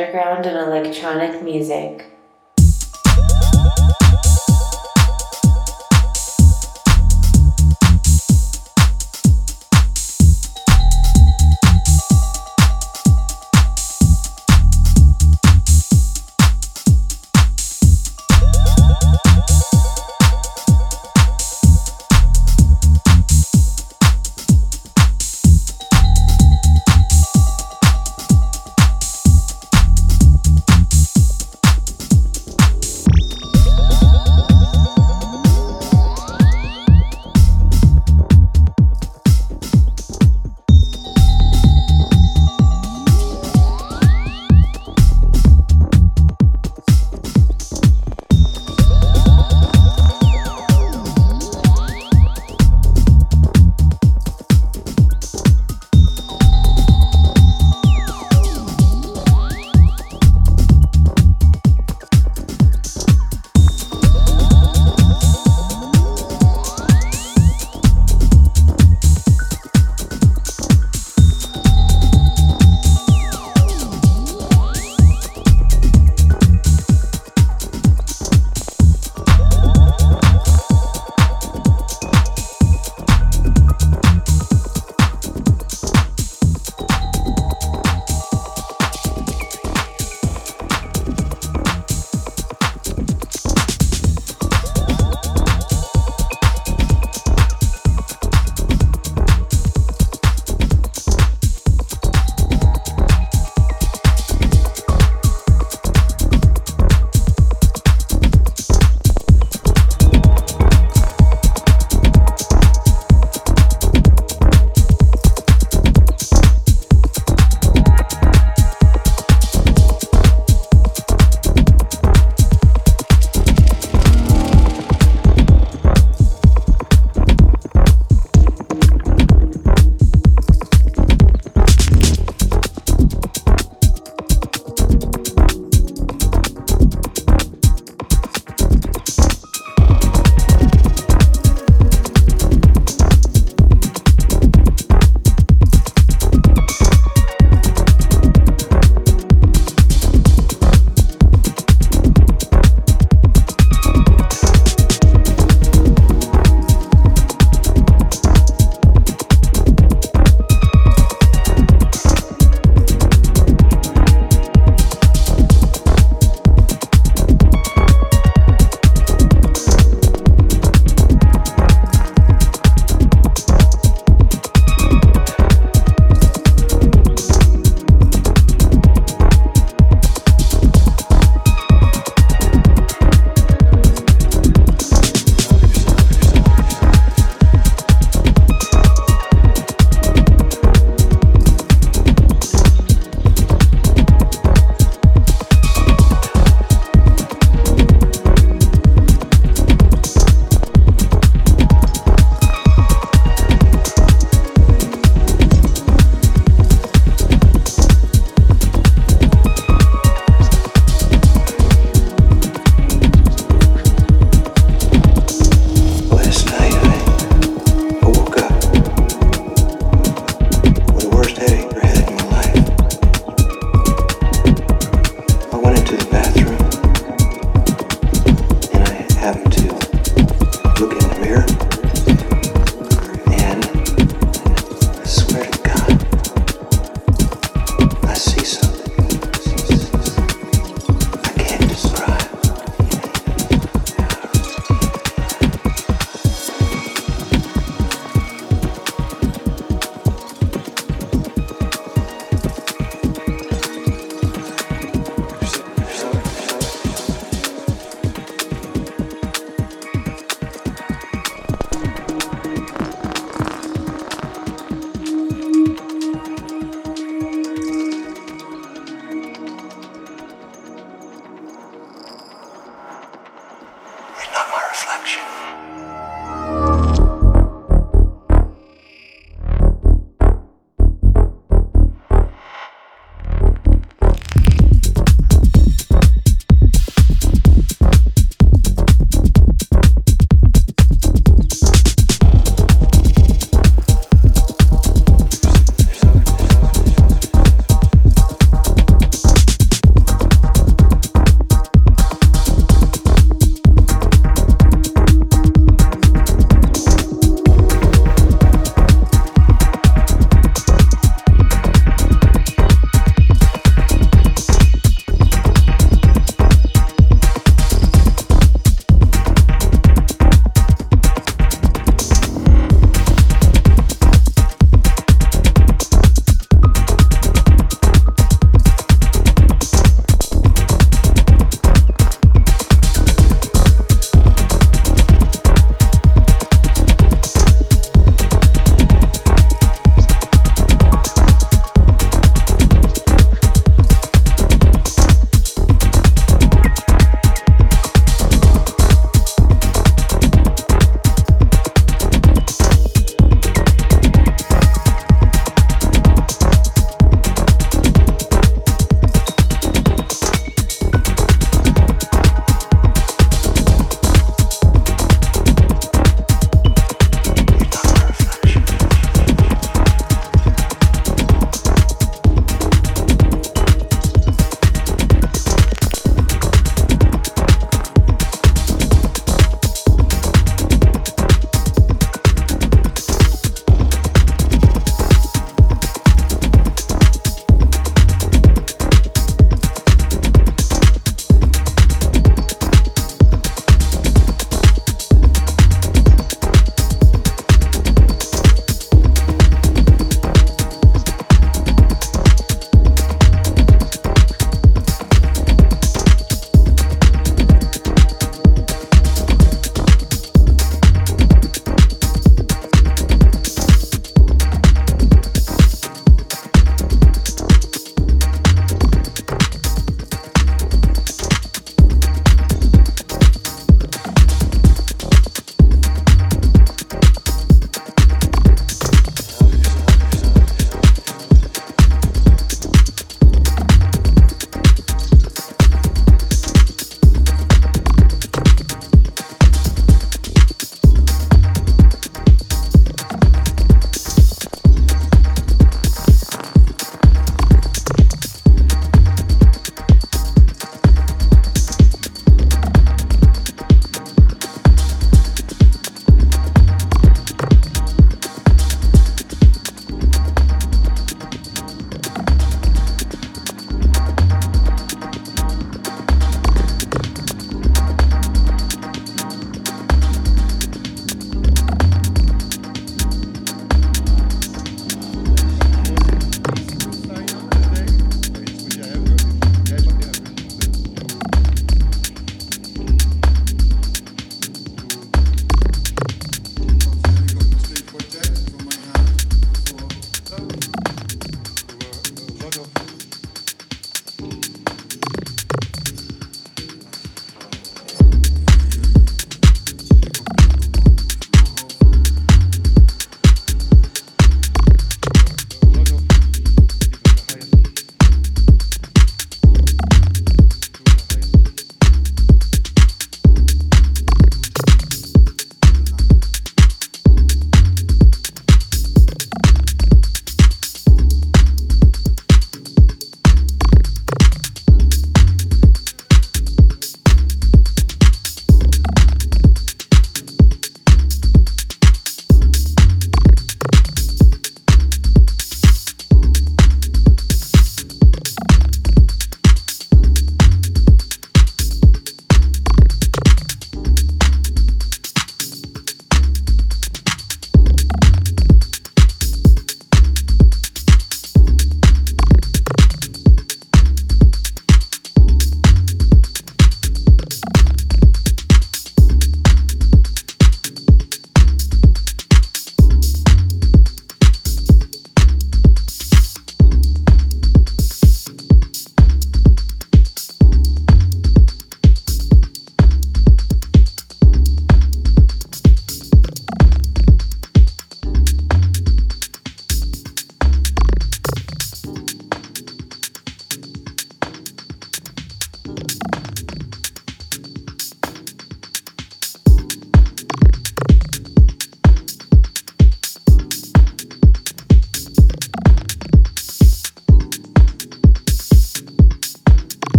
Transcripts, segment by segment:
underground and electronic music.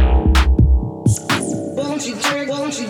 won't you drink, won't you?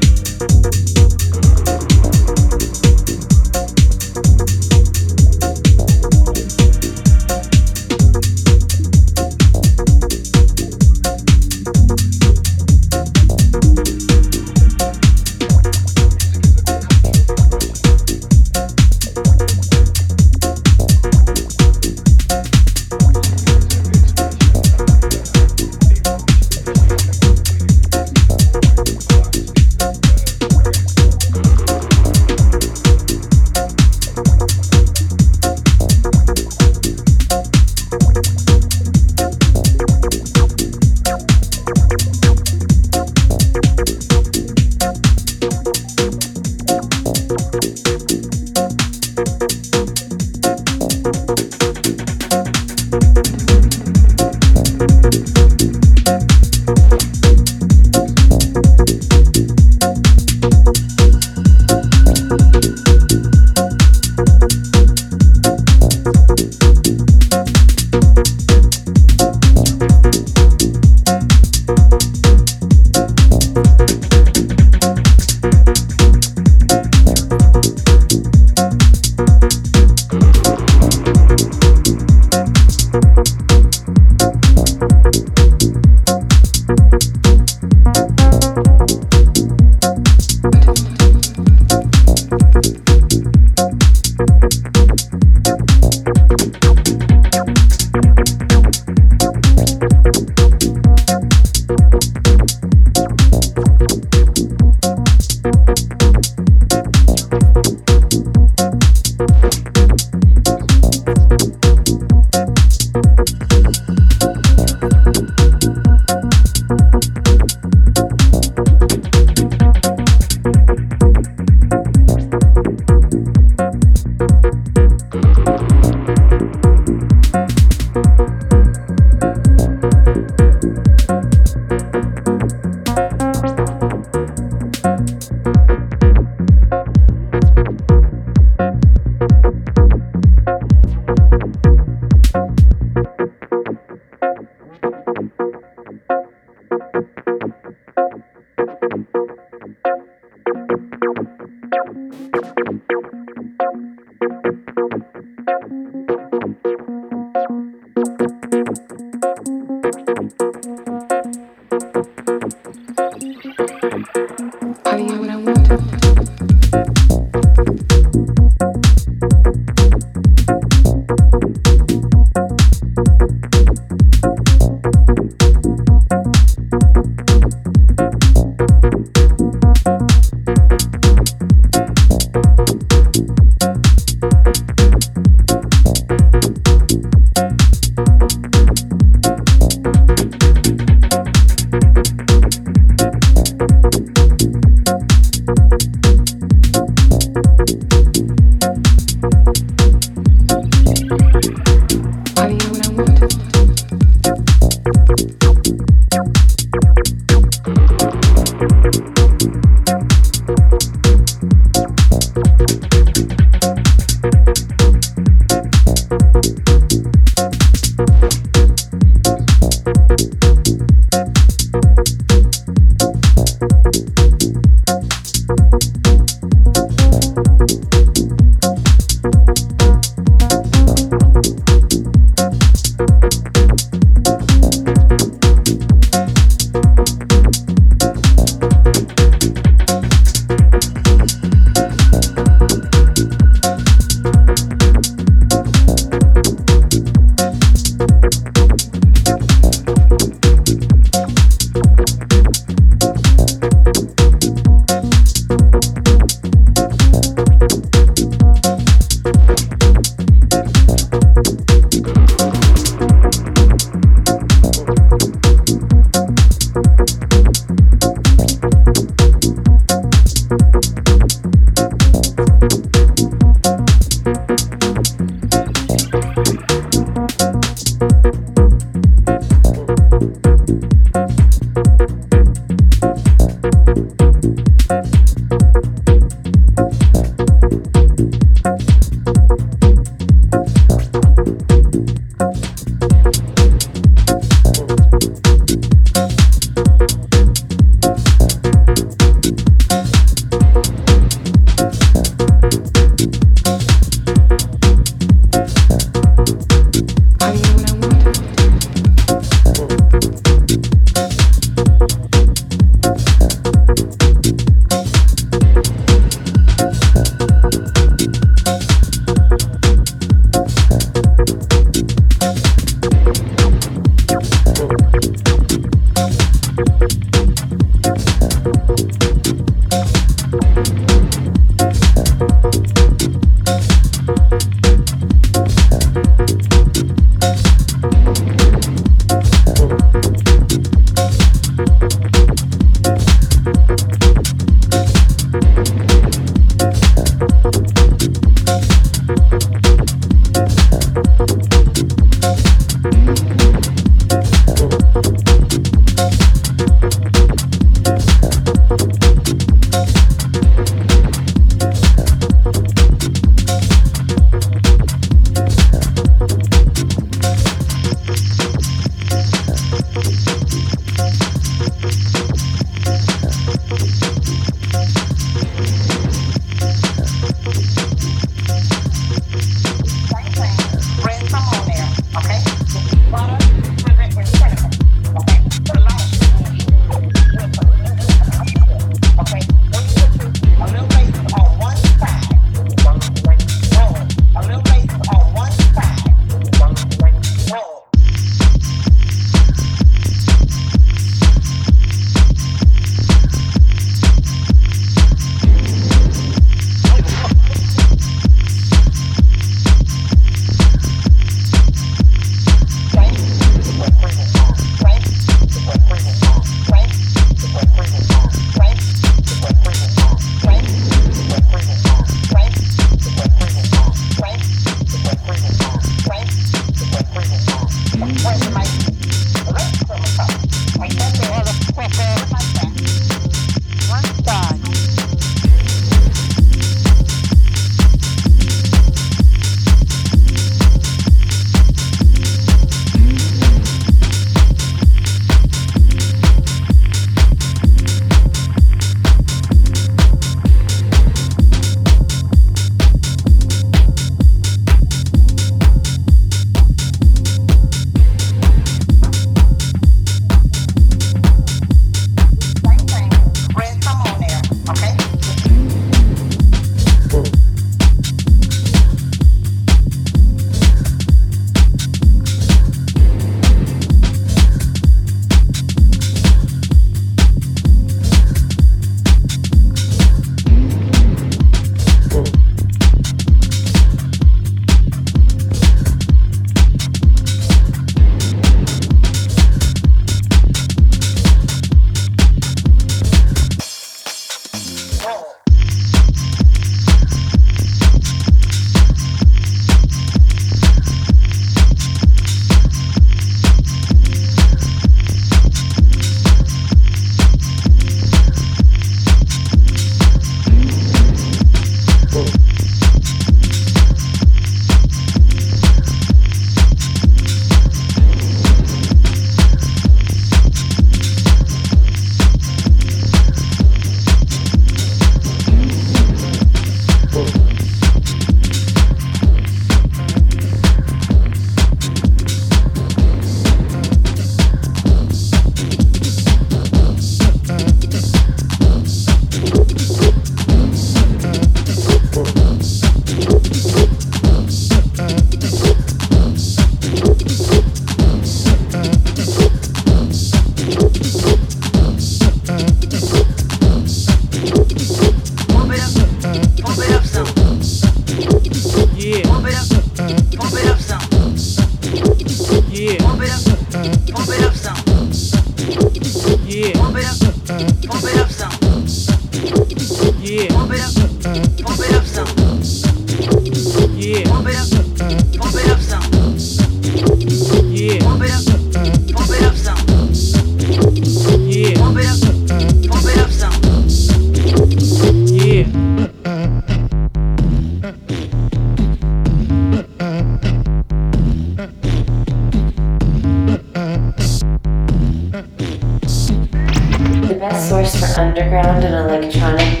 and electronic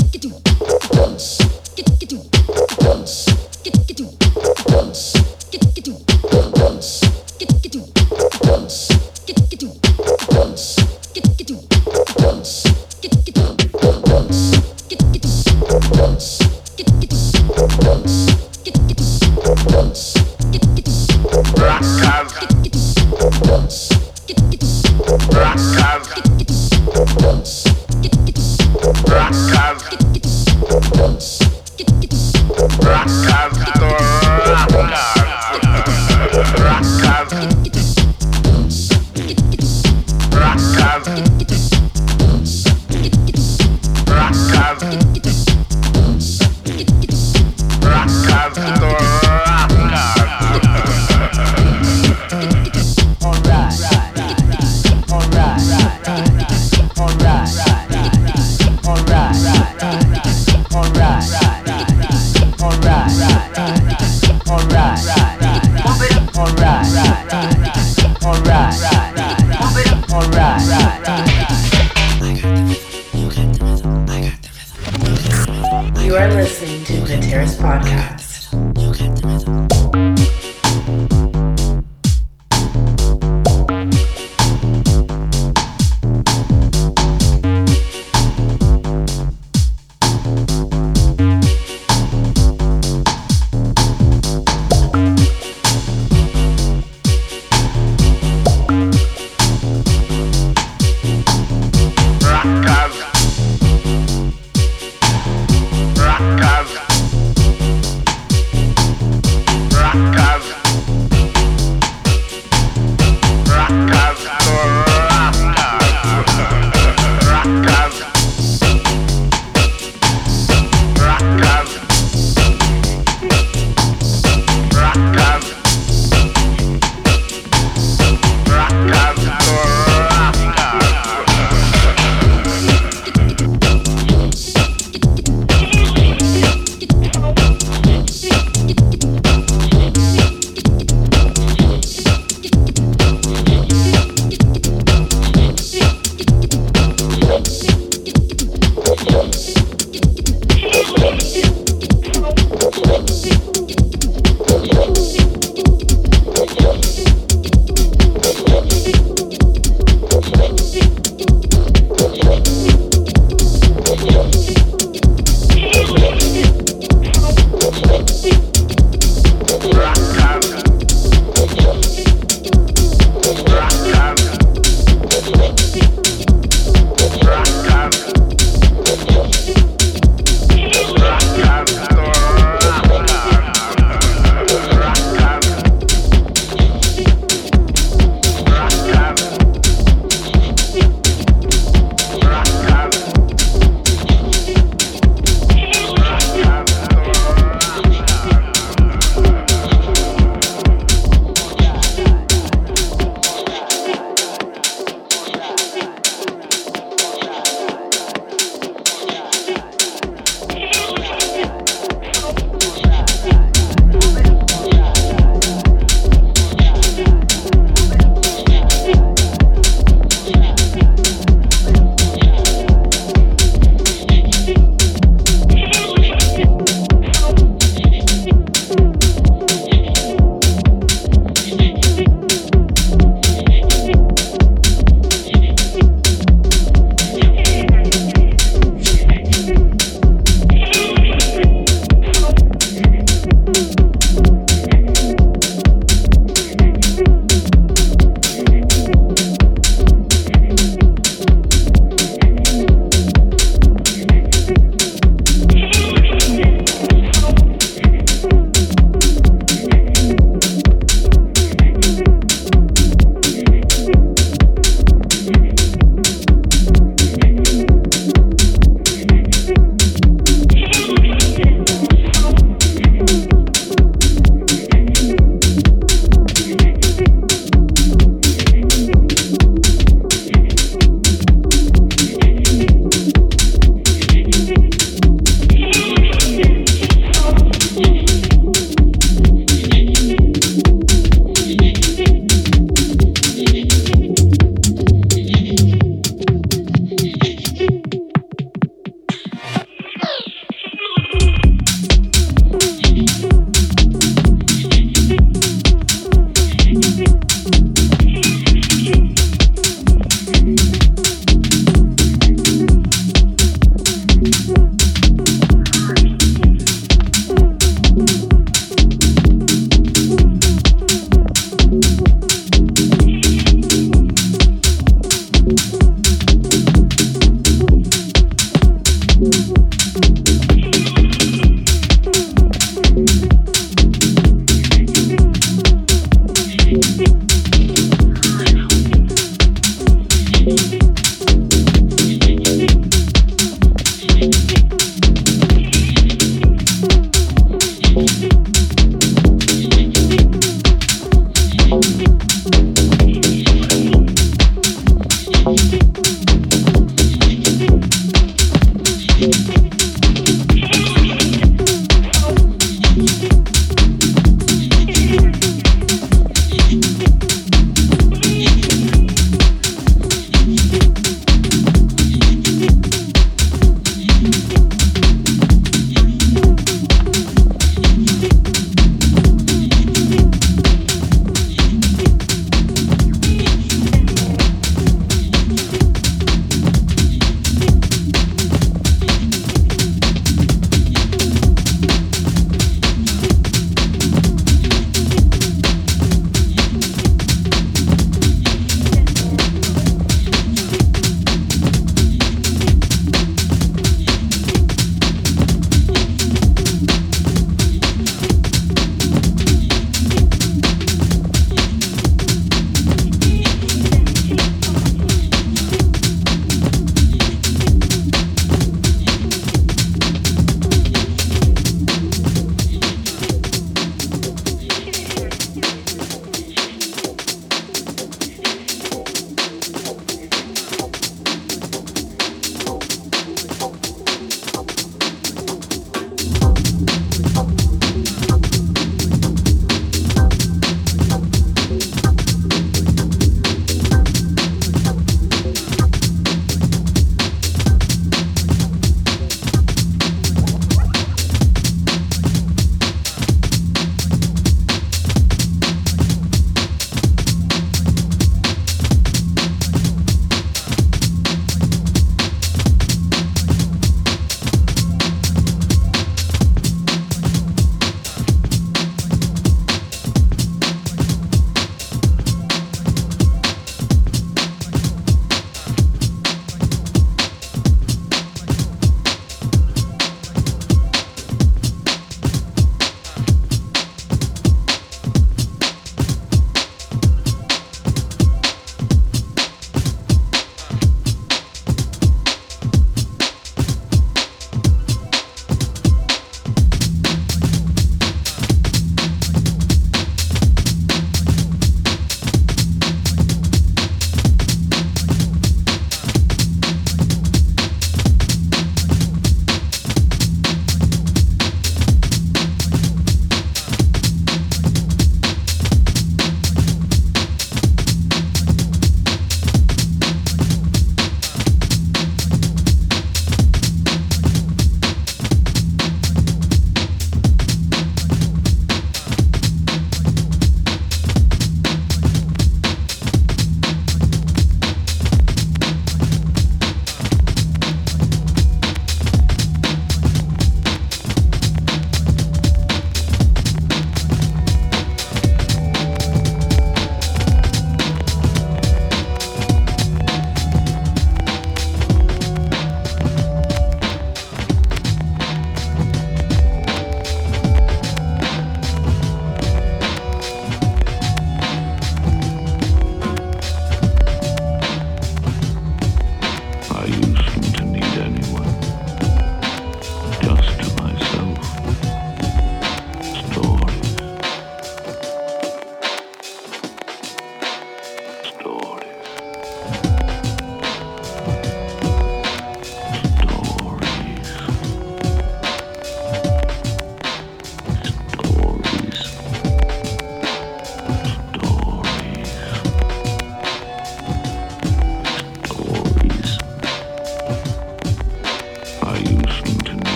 music.